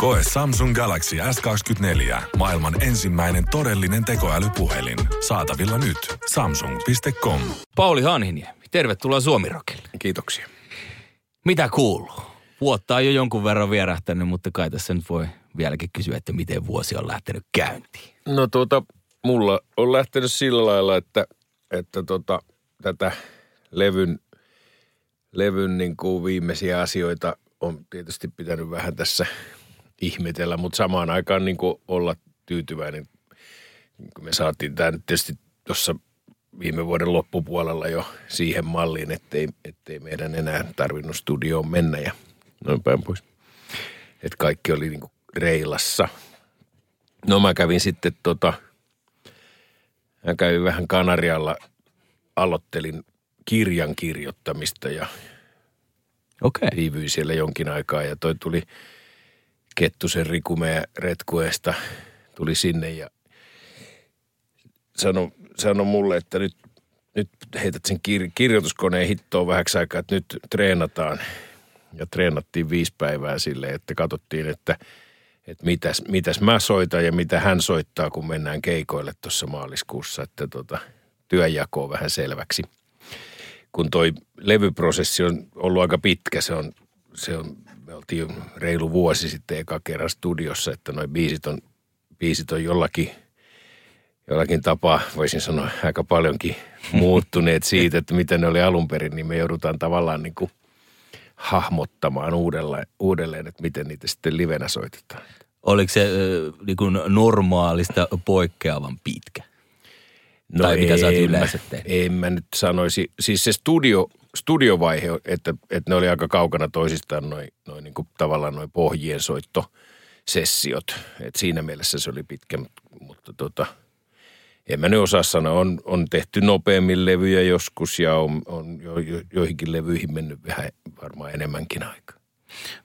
Koe Samsung Galaxy S24. Maailman ensimmäinen todellinen tekoälypuhelin. Saatavilla nyt. Samsung.com. Pauli Hanhiniemi, tervetuloa Suomirokille. Kiitoksia. Mitä kuuluu? Vuotta on jo jonkun verran vierähtänyt, mutta kai tässä nyt voi vieläkin kysyä, että miten vuosi on lähtenyt käyntiin. No tuota, mulla on lähtenyt sillä lailla, että, että tota, tätä levyn, levyn niin kuin viimeisiä asioita on tietysti pitänyt vähän tässä ihmetellä, mutta samaan aikaan niin kuin olla tyytyväinen. Kun me saatiin tämä nyt tietysti tuossa viime vuoden loppupuolella jo siihen malliin, ettei, ettei meidän enää tarvinnut studioon mennä ja noin päin pois. Että kaikki oli niin kuin reilassa. No mä kävin sitten tota, mä kävin vähän Kanarialla, aloittelin kirjan kirjoittamista ja Okei. Okay. viivyin siellä jonkin aikaa ja toi tuli Kettusen Riku meidän retkueesta tuli sinne ja sanoi sano mulle, että nyt, nyt heität sen kir- kirjoituskoneen hittoon vähäksi aikaa, että nyt treenataan. Ja treenattiin viisi päivää silleen, että katsottiin, että, että mitäs, mitäs mä soitan ja mitä hän soittaa, kun mennään keikoille tuossa maaliskuussa, että tota, työnjako on vähän selväksi. Kun toi levyprosessi on ollut aika pitkä, se on, se on oltiin reilu vuosi sitten eka kerran studiossa, että noin biisit on, biisit on jollakin, jollakin tapaa, voisin sanoa, aika paljonkin muuttuneet siitä, että mitä ne oli alun perin, niin me joudutaan tavallaan niin kuin hahmottamaan uudelleen, uudelleen, että miten niitä sitten livenä soitetaan. Oliko se äh, niin kuin normaalista poikkeavan pitkä? No tai mitä sä oot yleensä tehnyt? En mä nyt sanoisi. Siis se studio, studiovaihe, että, että ne oli aika kaukana toisistaan noin noi niin tavallaan noin pohjien soittosessiot. Et siinä mielessä se oli pitkä, mutta tota, en mä nyt osaa sanoa. On, on tehty nopeammin levyjä joskus ja on, on jo, jo, joihinkin levyihin mennyt vähän varmaan enemmänkin aikaa.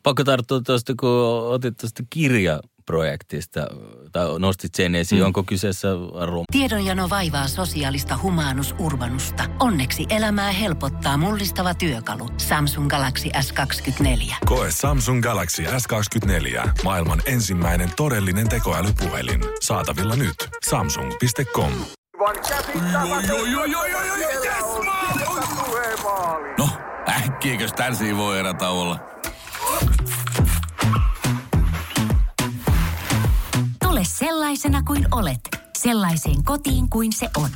Pakko tarttua tuosta, kun otit tuosta kirja projektista, tai nostit sen esiin, mm. onko kyseessä rom... Tiedonjano vaivaa sosiaalista humanus urbanusta. Onneksi elämää helpottaa mullistava työkalu. Samsung Galaxy S24. Koe Samsung Galaxy S24. Maailman ensimmäinen todellinen tekoälypuhelin. Saatavilla nyt. Samsung.com. No, äkkiäkös tän voi erata olla? Sellaisena kuin olet, sellaiseen kotiin kuin se on.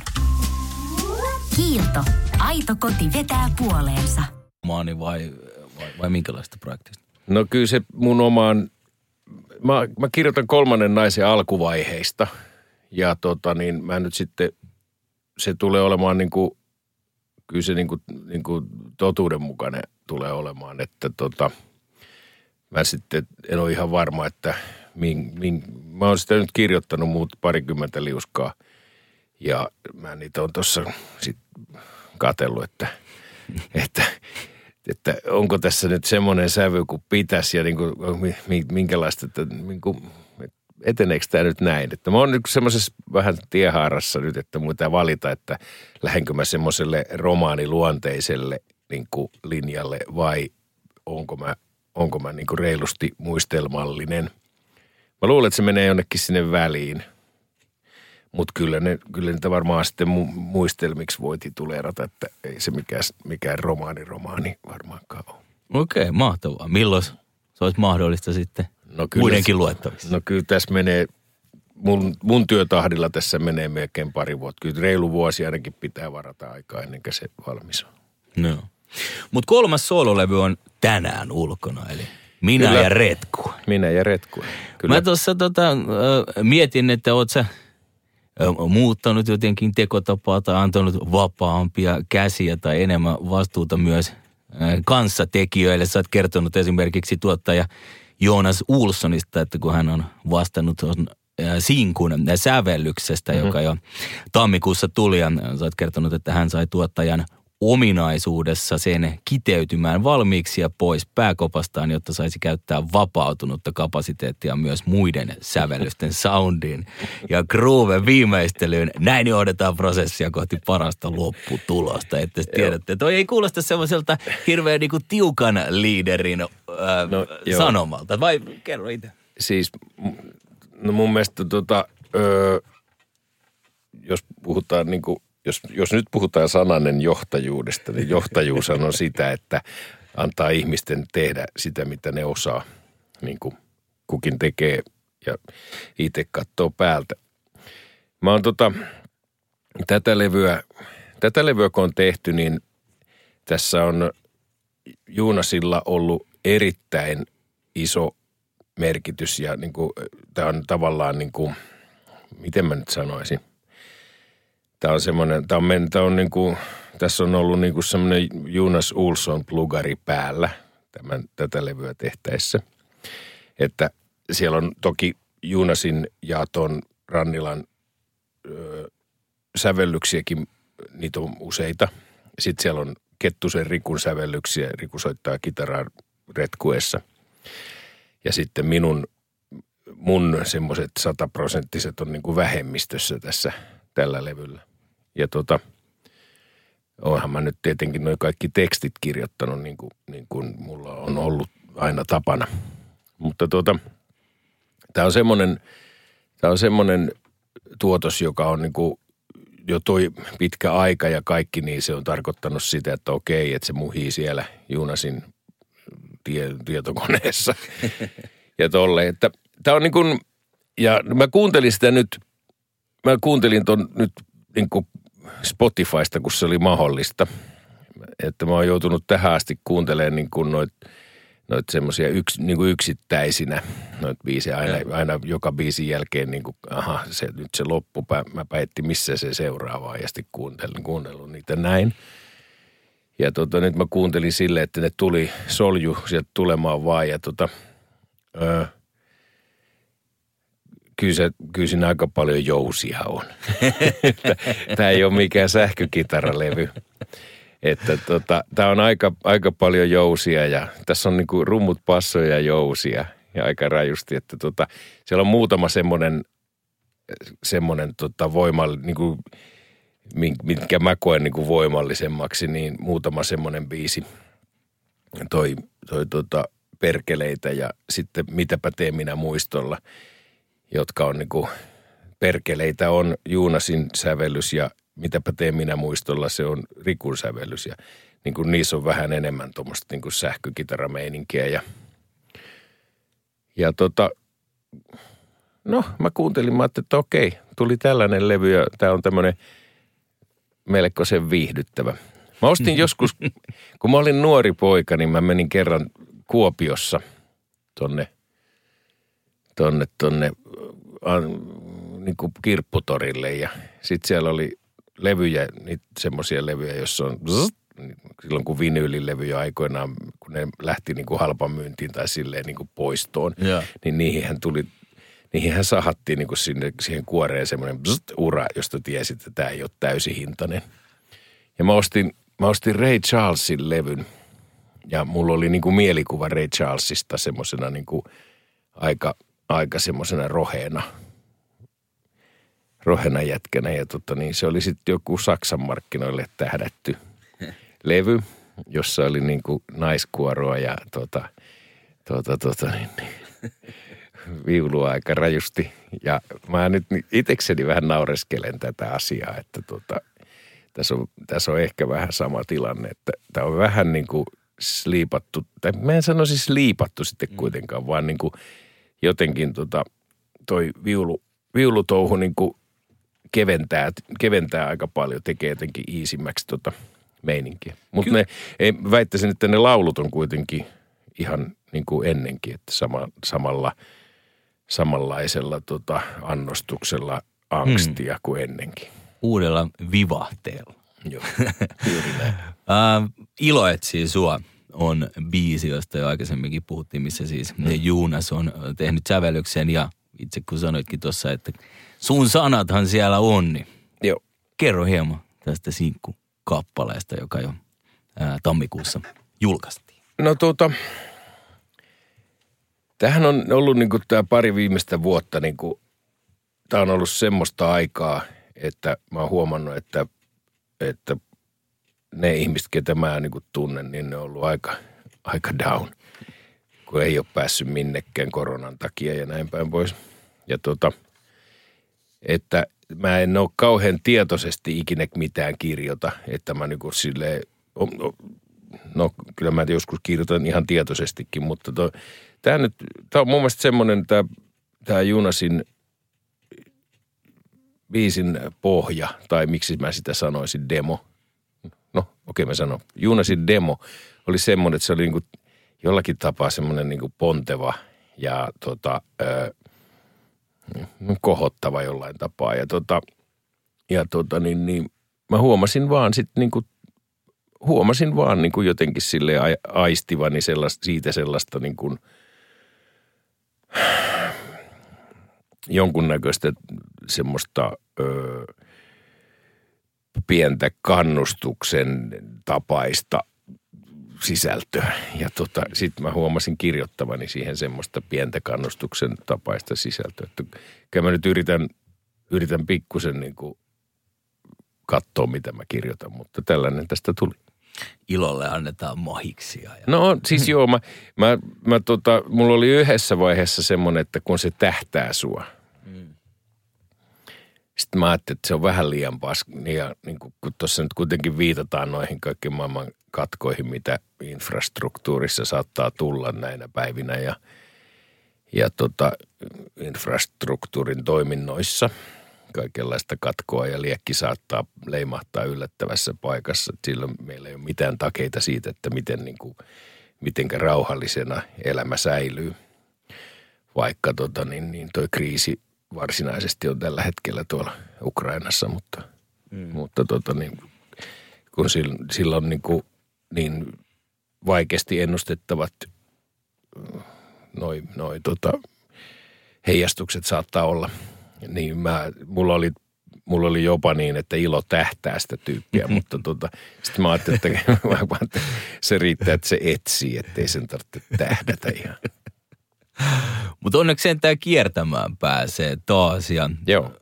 Kiilto. Aito koti vetää puoleensa. Maani vai, vai, vai minkälaista projektista? No kyllä se mun omaan, mä, mä kirjoitan kolmannen naisen alkuvaiheista ja tota niin mä nyt sitten, se tulee olemaan niin kuin, kyllä se niin kuin, niin kuin totuudenmukainen tulee olemaan, että tota, mä sitten en ole ihan varma, että min, min, mä oon sitä nyt kirjoittanut muut parikymmentä liuskaa ja mä niitä on tuossa sitten katsellut, että, että, että onko tässä nyt semmoinen sävy kuin pitäisi ja niin kuin, minkälaista, että niin kuin, eteneekö tämä nyt näin. Että mä oon nyt semmoisessa vähän tiehaarassa nyt, että mun pitää valita, että lähdenkö mä semmoiselle romaaniluonteiselle niin kuin linjalle vai onko mä, onko mä niin kuin reilusti muistelmallinen – Mä luulen, että se menee jonnekin sinne väliin. Mutta kyllä, ne, kyllä niitä varmaan sitten mu- muistelmiksi voi tituleerata, että ei se mikään, mikään romaani romaani varmaankaan ole. Okei, okay, mahtavaa. Milloin se olisi mahdollista sitten no kyllä, muidenkin luettavissa? No kyllä tässä menee, mun, mun työtahdilla tässä menee melkein pari vuotta. Kyllä reilu vuosi ainakin pitää varata aikaa ennen kuin se valmis on. No. Mutta kolmas soololevy on tänään ulkona, eli minä Kyllä. ja Retku. Minä ja Retku. Kyllä. Mä tuossa tota, mietin, että oot sä muuttanut jotenkin tekotapaa tai antanut vapaampia käsiä tai enemmän vastuuta myös kanssatekijöille. Sä oot kertonut esimerkiksi tuottaja Joonas Ulssonista, että kun hän on vastannut on sinkun sävellyksestä, mm-hmm. joka jo tammikuussa tuli. Ja sä oot kertonut, että hän sai tuottajan ominaisuudessa sen kiteytymään valmiiksi ja pois pääkopastaan, jotta saisi käyttää vapautunutta kapasiteettia myös muiden sävellysten soundiin ja groove viimeistelyyn. Näin johdetaan prosessia kohti parasta lopputulosta. Että tiedätte, toi ei kuulosta semmoiselta hirveän niinku tiukan liiderin ää, No, joo. sanomalta. Vai kerro itse. siis no mun mielestä tota, öö, jos puhutaan niin kuin, jos, jos nyt puhutaan sananen johtajuudesta, niin johtajuus on sitä, että antaa ihmisten tehdä sitä, mitä ne osaa, niin kuin kukin tekee ja itse katsoo päältä. Mä oon tota, tätä levyä, tätä levyä kun on tehty, niin tässä on Juunasilla ollut erittäin iso merkitys ja niin kuin, tämä on tavallaan niin kuin, miten mä nyt sanoisin. Tämä on semmoinen, tämä on, men- tämä on niin kuin, tässä on ollut niin kuin semmoinen Jonas Ulsson plugari päällä tämän, tätä levyä tehtäessä. Että siellä on toki Junasin ja ton Rannilan ö, sävellyksiäkin, niitä on useita. Sitten siellä on Kettusen Rikun sävellyksiä, Riku soittaa kitaraa retkuessa. Ja sitten minun, mun semmoiset sataprosenttiset on niin kuin vähemmistössä tässä tällä levyllä. Ja tota, onhan mä nyt tietenkin noin kaikki tekstit kirjoittanut niin kuin, niin kuin mulla on ollut aina tapana. Mutta tota, tämä on semmoinen, tämä on semmoinen tuotos, joka on niin kuin jo toi pitkä aika ja kaikki, niin se on tarkoittanut sitä, että okei, että se muhii siellä Juunasin tie, tietokoneessa. ja tolle, että tämä on niin kuin, ja mä kuuntelin sitä nyt, mä kuuntelin ton nyt niin kuin Spotifysta, kun se oli mahdollista. Että mä oon joutunut tähän asti kuuntelemaan niin kuin noit, noit semmoisia yks, niin kuin yksittäisinä noit biisejä aina, aina joka biisin jälkeen niin kuin, aha, se, nyt se loppu, mä päätin missä se seuraava ja sitten kuuntelin, kuunnellut niitä näin. Ja tota, nyt mä kuuntelin silleen, että ne tuli solju sieltä tulemaan vaan ja tota, öö, kyllä, se, kyllä siinä aika paljon jousia on. Tämä ei ole mikään sähkökitaralevy. Että tota, tämä on aika, aika paljon jousia ja tässä on niinku rummut, passoja ja jousia ja aika rajusti. Että tota, siellä on muutama semmoinen, semmoinen tota voimal, niinku, minkä mä koen niinku voimallisemmaksi, niin muutama semmoinen biisi. Toi, toi tota, perkeleitä ja sitten mitäpä teen minä muistolla – jotka on niinku, perkeleitä on Juunasin sävellys ja mitäpä teen minä muistolla, se on Rikun sävellys. Ja niin kuin niissä on vähän enemmän tuommoista niin kuin sähkökitarameininkiä. Ja, ja tota, no mä kuuntelin, mä ajattelin, että okei, tuli tällainen levy ja tämä on tämmöinen melkoisen viihdyttävä. Mä ostin joskus, kun mä olin nuori poika, niin mä menin kerran Kuopiossa tonne, tonne, tonne an, niin kuin kirpputorille ja sitten siellä oli levyjä, niitä semmoisia levyjä, jossa on zzz, silloin kun vinyylilevyjä aikoinaan, kun ne lähti niin kuin halpamyyntiin tai silleen niin kuin poistoon, Joo. niin niihin tuli, niihin sahattiin niin kuin sinne, siihen kuoreen semmoinen ura, josta tiesit, että tämä ei ole täysihintainen. Ja mä ostin, mä ostin Ray Charlesin levyn ja mulla oli niin kuin mielikuva Ray Charlesista semmoisena niin kuin aika, aika semmoisena roheena, rohena jätkänä. Ja tota, niin se oli sitten joku Saksan markkinoille tähdätty levy, jossa oli niin kuin naiskuoroa ja tota, tota, tota, niin, viulua aika rajusti. Ja mä nyt itsekseni vähän naureskelen tätä asiaa, että tota, tässä, on, tässä on ehkä vähän sama tilanne, että tämä on vähän niin kuin sliipattu, tai mä en sanoisi sliipattu sitten kuitenkaan, vaan niin kuin jotenkin tota, toi viulu, viulutouhu niin kuin keventää, keventää aika paljon, tekee jotenkin iisimmäksi tota meininkiä. Mutta ne, ei, väittäisin, että ne laulut on kuitenkin ihan niin kuin ennenkin, että sama, samalla, samanlaisella tota, annostuksella angstia hmm. kuin ennenkin. Uudella vivahteella. Joo, juuri näin. Uh, Ilo etsii sua on biisi, josta jo aikaisemminkin puhuttiin, missä siis mm. Juunas on tehnyt sävellyksen ja itse kun sanoitkin tuossa, että sun sanathan siellä on, niin Joo. kerro hieman tästä sinkku kappaleesta, joka jo ää, tammikuussa julkaistiin. No tuota, tämähän on ollut niin kuin tämä pari viimeistä vuotta, niin kuin, tämä on ollut semmoista aikaa, että mä oon huomannut, että, että ne ihmiset, ketä mä niin kuin tunnen, niin ne on ollut aika, aika down, kun ei ole päässyt minnekään koronan takia ja näin päin pois. Ja tota, että mä en ole kauhean tietoisesti ikinä mitään kirjoita, että mä niin kuin silleen, no kyllä mä joskus kirjoitan ihan tietoisestikin, mutta to, tämä nyt, tämä on mun mielestä semmoinen, tämä, tämä Junasin biisin pohja, tai miksi mä sitä sanoisin, demo. Okei mä sanon. Junasin demo oli semmoinen, että se oli niin kuin jollakin tapaa semmoinen niin kuin ponteva ja tota, ö, kohottava jollain tapaa. Ja, tota, ja tota, niin, niin, mä huomasin vaan sitten niin kuin huomasin vaan niin kuin jotenkin sille aistivani sellaista, siitä sellaista niin kuin jonkunnäköistä semmoista ö, pientä kannustuksen tapaista sisältöä. Ja tota, sitten mä huomasin kirjoittavani siihen semmoista pientä kannustuksen tapaista sisältöä. Että kyllä mä nyt yritän, yritän pikkusen niin kuin katsoa, mitä mä kirjoitan, mutta tällainen tästä tuli ilolle annetaan mahiksia. Ja... No siis joo, mä, mä, mä tota, mulla oli yhdessä vaiheessa semmoinen, että kun se tähtää sua. Sitten mä ajattelin, että se on vähän liian paska. Ja niin kun tuossa nyt kuitenkin viitataan noihin kaikkiin maailman katkoihin, mitä infrastruktuurissa saattaa tulla näinä päivinä ja, ja tota, infrastruktuurin toiminnoissa – kaikenlaista katkoa ja liekki saattaa leimahtaa yllättävässä paikassa. Silloin meillä ei ole mitään takeita siitä, että miten niin kuin, mitenkä rauhallisena elämä säilyy. Vaikka tota, niin, niin toi kriisi varsinaisesti on tällä hetkellä tuolla Ukrainassa, mutta, mm. mutta tota, niin, kun silloin niin, kuin, niin vaikeasti ennustettavat noin noi, tota, heijastukset saattaa olla – niin mä, mulla oli mulla oli jopa niin, että ilo tähtää sitä tyyppiä, mutta tota, sitten mä ajattelin, että, että se riittää, että se etsii, ettei sen tarvitse tähdätä ihan. Mutta onneksi sentään kiertämään pääsee taas ja Joo.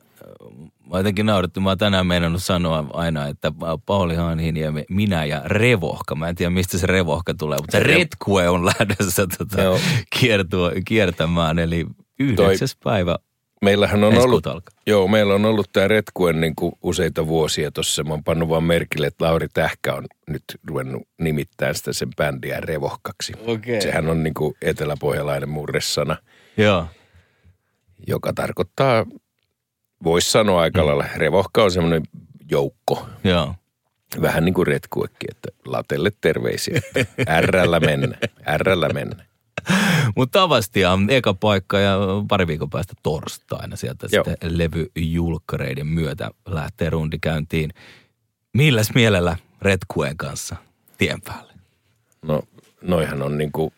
Mä jotenkin naurattu, mä tänään meinannut sanoa aina, että Pauli ja minä ja Revohka. Mä en tiedä, mistä se Revohka tulee, mutta se Retkue on lähdössä tota, kiertua, kiertämään. Eli yhdeksäs Toi, päivä Meillähän on ollut, joo, meillä on ollut tämä Retkuen niin kuin useita vuosia tuossa. Mä oon pannut vaan merkille, että Lauri Tähkä on nyt ruvennut nimittämään sitä sen bändiä Revohkaksi. Okay. Sehän on niin kuin eteläpohjalainen murresana. Joo. Joka tarkoittaa, voisi sanoa aika lailla, mm. Revohka on semmoinen joukko. Joo. Vähän niin kuin retkuekin, että latelle terveisiä. Ärrällä mennä, ärrällä mennä. Mutta Tavastia on eka paikka ja pari viikon päästä torstaina sieltä Joo. sitten levyjulkkareiden myötä lähtee rundi käyntiin. Milläs mielellä Retkuen kanssa tien päälle? No noihan on niinku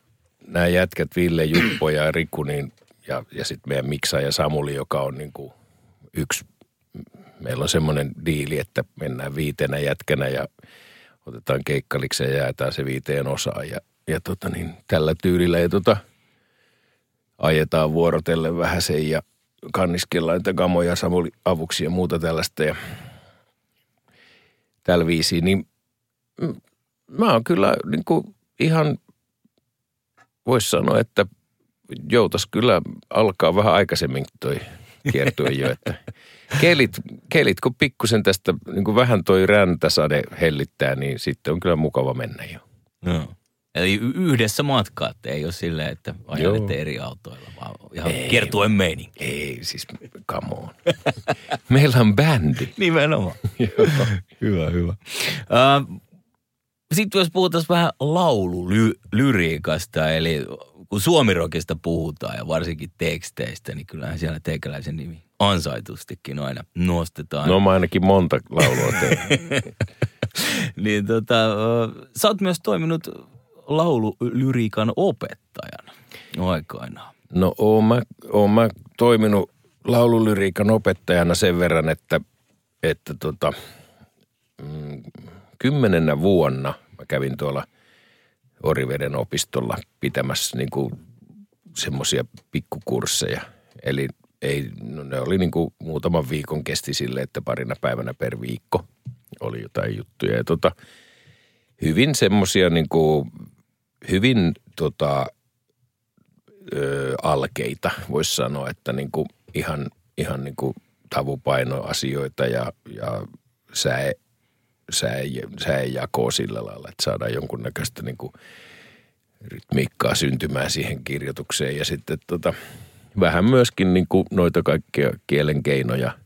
nämä jätkät Ville, Juppo ja Riku niin, ja, ja sitten meidän Miksa ja Samuli, joka on niinku yksi, meillä on semmoinen diili, että mennään viitenä jätkänä ja otetaan keikkaliksen ja jaetaan se viiteen osaan ja ja tota niin, tällä tyylillä ja tota, ajetaan vuorotellen vähän sen ja kanniskellaan niitä gamoja avuksi ja muuta tällaista ja tällä viisiin, niin mä oon kyllä niin kuin ihan, voisi sanoa, että joutas kyllä alkaa vähän aikaisemmin toi kiertue jo, että kelit, kelit kun pikkusen tästä niin kuin vähän toi räntäsade hellittää, niin sitten on kyllä mukava mennä jo. No. Eli yhdessä matkaat, ei ole silleen, että ajelette eri autoilla, vaan ihan ei, kiertuen meininki. Ei, siis come on. Meillä on bändi. Nimenomaan. hyvä, hyvä. Uh, sitten jos puhutaan vähän laululyriikasta, eli kun suomirokista puhutaan ja varsinkin teksteistä, niin kyllähän siellä teikäläisen nimi ansaitustikin aina nostetaan. No mä ainakin monta laulua niin tota, sä oot myös toiminut laululyriikan opettajana aikoinaan? No oon mä, oon mä toiminut laululyriikan opettajana sen verran, että, että tota, mm, kymmenennä vuonna mä kävin tuolla Oriveden opistolla pitämässä niin kuin semmoisia pikkukursseja. Eli ei, no ne oli niin kuin muutaman viikon kesti sille, että parina päivänä per viikko oli jotain juttuja. Ja tota, hyvin semmoisia niin kuin, hyvin tota, ö, alkeita, voisi sanoa, että niin kuin ihan, ihan niin kuin tavupainoasioita ja, ja säe, säe, säejakoa sillä lailla, että saadaan jonkunnäköistä niin kuin rytmiikkaa syntymään siihen kirjoitukseen. Ja sitten tota, vähän myöskin niin kuin noita kaikkia kielen keinoja.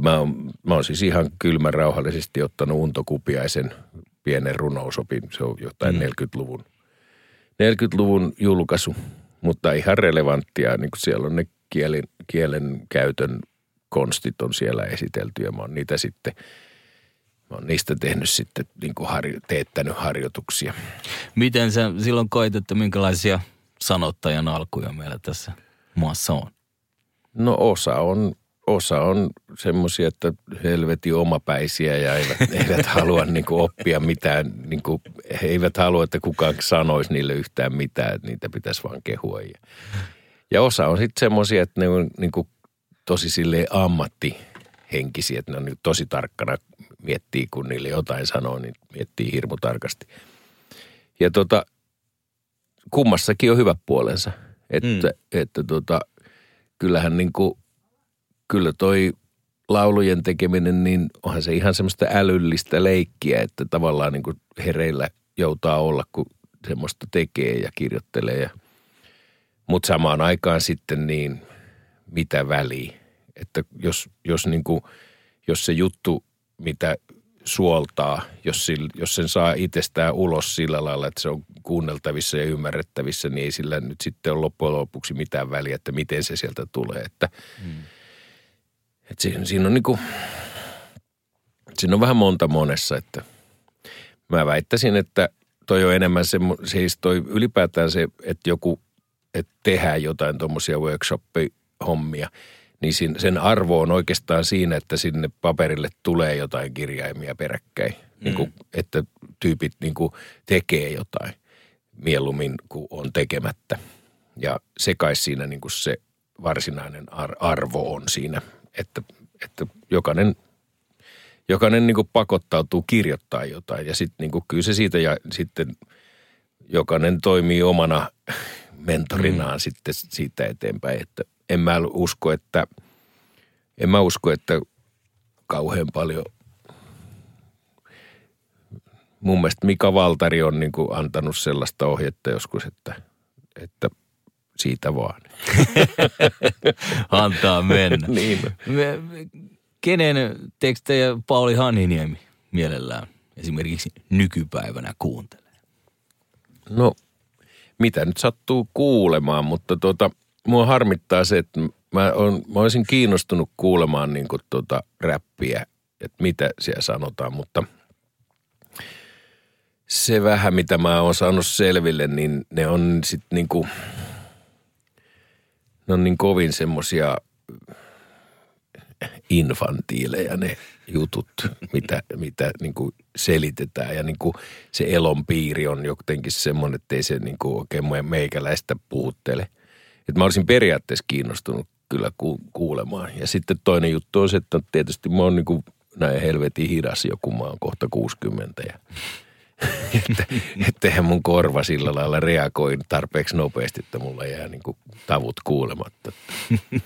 Mä oon, mä oon siis ihan kylmä rauhallisesti ottanut Unto Kupiaisen pienen runousopin. Se on jotain mm. 40-luvun, 40-luvun julkaisu, mutta ihan relevanttia. Niin kuin siellä on ne kielen, kielen käytön konstit on siellä esitelty ja mä oon niitä sitten – Mä oon niistä tehnyt sitten, niin kuin harjo, teettänyt harjoituksia. Miten sä silloin koit, että minkälaisia sanottajan alkuja meillä tässä maassa on? No osa on, osa on semmoisia, että helvetin omapäisiä ja eivät, eivät halua niin kuin oppia mitään. Niin kuin, he eivät halua, että kukaan sanoisi niille yhtään mitään, että niitä pitäisi vaan kehua. Ja, ja osa on sitten semmoisia, että ne on niin kuin tosi sille ammattihenkisiä, että ne on niin tosi tarkkana miettii, kun niille jotain sanoo, niin miettii hirmu tarkasti. Ja tota, kummassakin on hyvä puolensa. Että, mm. että tota, kyllähän niin kuin, kyllä toi laulujen tekeminen, niin onhan se ihan semmoista älyllistä leikkiä, että tavallaan niin kuin hereillä joutaa olla, kun semmoista tekee ja kirjoittelee. Ja, mutta samaan aikaan sitten niin, mitä väliä. Että jos, jos, niin kuin, jos se juttu mitä suoltaa, jos, sillä, jos sen saa itsestään ulos sillä lailla, että se on kuunneltavissa ja ymmärrettävissä, niin ei sillä nyt sitten ole loppujen lopuksi mitään väliä, että miten se sieltä tulee. Että, hmm. Että siinä, siinä on niin kuin, siinä on vähän monta monessa, että mä väittäisin, että toi on enemmän se, siis toi ylipäätään se, että joku, että tehdään jotain tuommoisia workshop-hommia – niin sen arvo on oikeastaan siinä, että sinne paperille tulee jotain kirjaimia peräkkäin. Mm. Niin kuin, että tyypit niin kuin tekee jotain mieluummin kuin on tekemättä. Ja se kai siinä niin kuin se varsinainen arvo on siinä, että, että jokainen, jokainen niin kuin pakottautuu kirjoittaa jotain. Ja sitten niin kyllä se siitä ja sitten jokainen toimii omana mentorinaan mm. sitten siitä eteenpäin, että – en mä usko, että, en mä usko, että kauhean paljon mun mielestä Mika Valtari on niin kuin antanut sellaista ohjetta joskus, että, että siitä vaan. Antaa mennä. niin. Me, kenen tekstejä Pauli Haniniemi mielellään esimerkiksi nykypäivänä kuuntelee? No, mitä nyt sattuu kuulemaan, mutta tuota – mua harmittaa se, että mä, on, mä olisin kiinnostunut kuulemaan niin kuin tuota räppiä, että mitä siellä sanotaan, mutta se vähän, mitä mä oon saanut selville, niin ne on sitten niin kuin, ne on niin kovin semmosia infantiileja ne jutut, mitä, mitä niin kuin selitetään. Ja niin kuin se elonpiiri on jotenkin semmoinen, että ei se niin kuin oikein meikäläistä puhuttele – että mä olisin periaatteessa kiinnostunut kyllä ku, kuulemaan. Ja sitten toinen juttu on se, että tietysti mä oon niin kuin näin helvetin hidas joku, mä oon kohta 60 ja että, etteihän mun korva sillä lailla reagoi tarpeeksi nopeasti, että mulla jää niin kuin tavut kuulematta.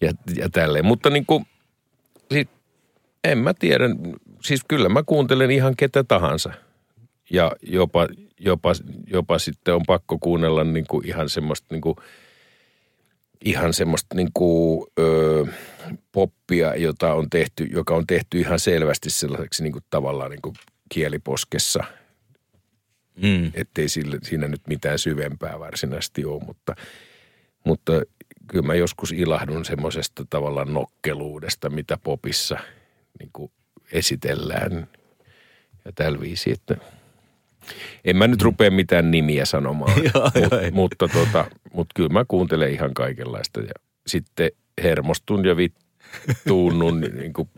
Ja, ja tälleen. Mutta niin kuin, sit, en mä tiedä, siis kyllä mä kuuntelen ihan ketä tahansa. Ja jopa, jopa, jopa sitten on pakko kuunnella niin kuin ihan semmoista niin kuin – ihan semmoista niin kuin, ö, poppia, jota on tehty, joka on tehty ihan selvästi sellaiseksi niin kuin tavallaan niin kuin kieliposkessa. Mm. Ettei sille, siinä nyt mitään syvempää varsinaisesti ole, mutta, mutta kyllä mä joskus ilahdun semmoisesta tavallaan nokkeluudesta, mitä popissa niin kuin esitellään. Ja tällä viisi, että – en mä nyt rupea mitään nimiä sanomaan, Mut, mutta, tota, mutta kyllä mä kuuntelen ihan kaikenlaista. Ja sitten hermostun ja vittuunnun niin kuin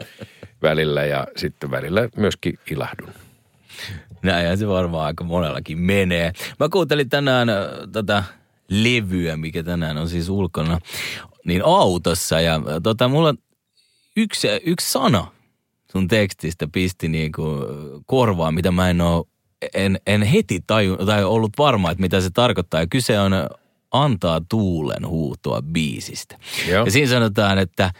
välillä ja sitten välillä myöskin ilahdun. Näinhän se varmaan aika monellakin menee. Mä kuuntelin tänään tätä levyä, mikä tänään on siis ulkona, niin autossa. Ja tota, mulla yksi, yksi sana sun tekstistä pisti niin kuin korvaan, mitä mä en ole, en, en heti taju, tai ollut varma, että mitä se tarkoittaa. Ja kyse on antaa tuulen huutoa biisistä. Joo. Ja siinä sanotaan, että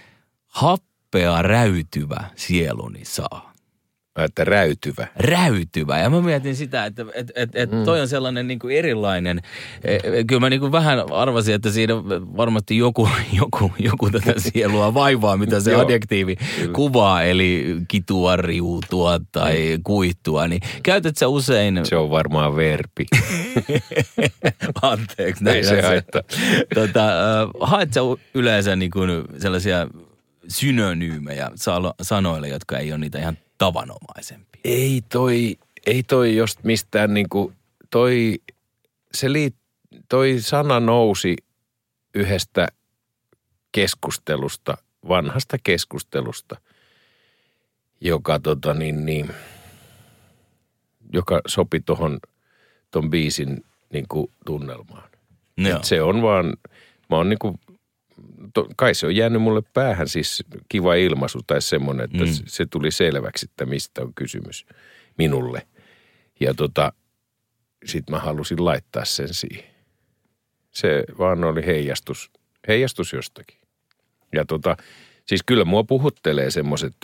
happea räytyvä sieluni saa Että räytyvä. räytyvä. Ja mä mietin sitä, että et, et, et Mm. toi on sellainen niin kuin erilainen. Eh, Kyllä mä niin kuin vähän arvasin, että siinä varmasti joku, joku, joku tätä sielua vaivaa, mitä se adjektiivi kuvaa, eli kitua, riutua tai kuihtua. Niin käytät sä usein, Se on varmaan verbi. anteeksi, Ei se haittaa. tota, haet sä yleensä niin kuin sellaisia synonyymejä sanoille, jotka ei ole niitä ihan tavanomaisempia? ei toi, ei toi just mistään niinku, toi, se liit, toi sana nousi yhdestä keskustelusta, vanhasta keskustelusta, joka tota niin, niin joka sopi tuohon ton biisin niinku tunnelmaan. Joo. Et se on vaan, mä oon niinku, to, kai se on jäänyt mulle päähän siis kiva ilmaisu tai semmoinen, että mm. se tuli selväksi, että mistä on kysymys minulle. Ja tota, sit mä halusin laittaa sen siihen. Se vaan oli heijastus, heijastus jostakin. Ja tota, siis kyllä mua puhuttelee semmoiset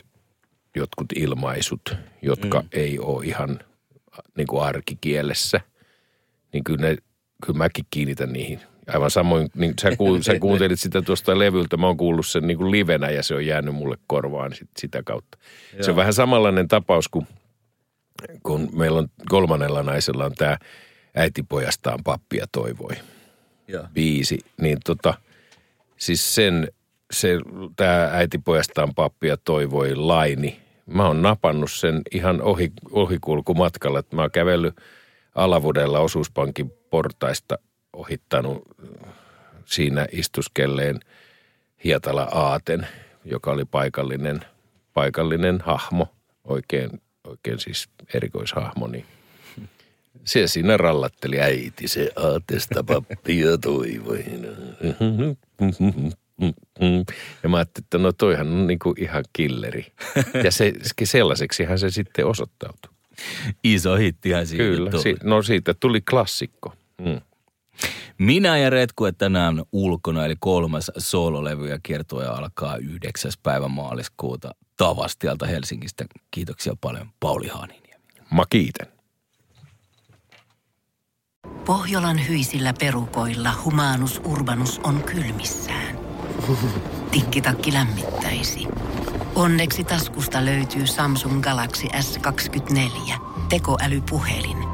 jotkut ilmaisut, jotka mm. ei ole ihan niin kuin arkikielessä. Niin kyllä, ne, kyllä mäkin kiinnitän niihin. Aivan samoin, niin sä, kuul, sä kuuntelit sitä tuosta levyltä, mä oon kuullut sen niin kuin livenä ja se on jäänyt mulle korvaan sit, sitä kautta. Se on vähän samanlainen tapaus kuin kun meillä on kolmannella naisella on tämä äitipojastaan pappia toivoi Joo. biisi, niin tota, siis sen, se, tämä äitipojastaan pappia toivoi laini. Mä oon napannut sen ihan ohi, ohikulkumatkalla, että mä oon kävellyt Alavudella osuuspankin portaista ohittanut siinä istuskelleen Hietala Aaten, joka oli paikallinen, paikallinen hahmo, oikein, oikein siis erikoishahmo, niin se siinä rallatteli äiti, se aatesta pappia toivoi. Ja mä ajattelin, että no toihan on niinku ihan killeri. Ja se, sellaiseksihan se sitten osoittautui. Iso hittihän siitä Kyllä, tuli. si- no siitä tuli klassikko. Mm. Minä ja Retku, että tänään on ulkona, eli kolmas soololevy ja kiertoja alkaa 9. päivä maaliskuuta Tavastialta Helsingistä. Kiitoksia paljon Pauli Haaniniemi. Mä kiitän. Pohjolan hyisillä perukoilla humanus urbanus on kylmissään. Tikkitakki lämmittäisi. Onneksi taskusta löytyy Samsung Galaxy S24. Tekoälypuhelin.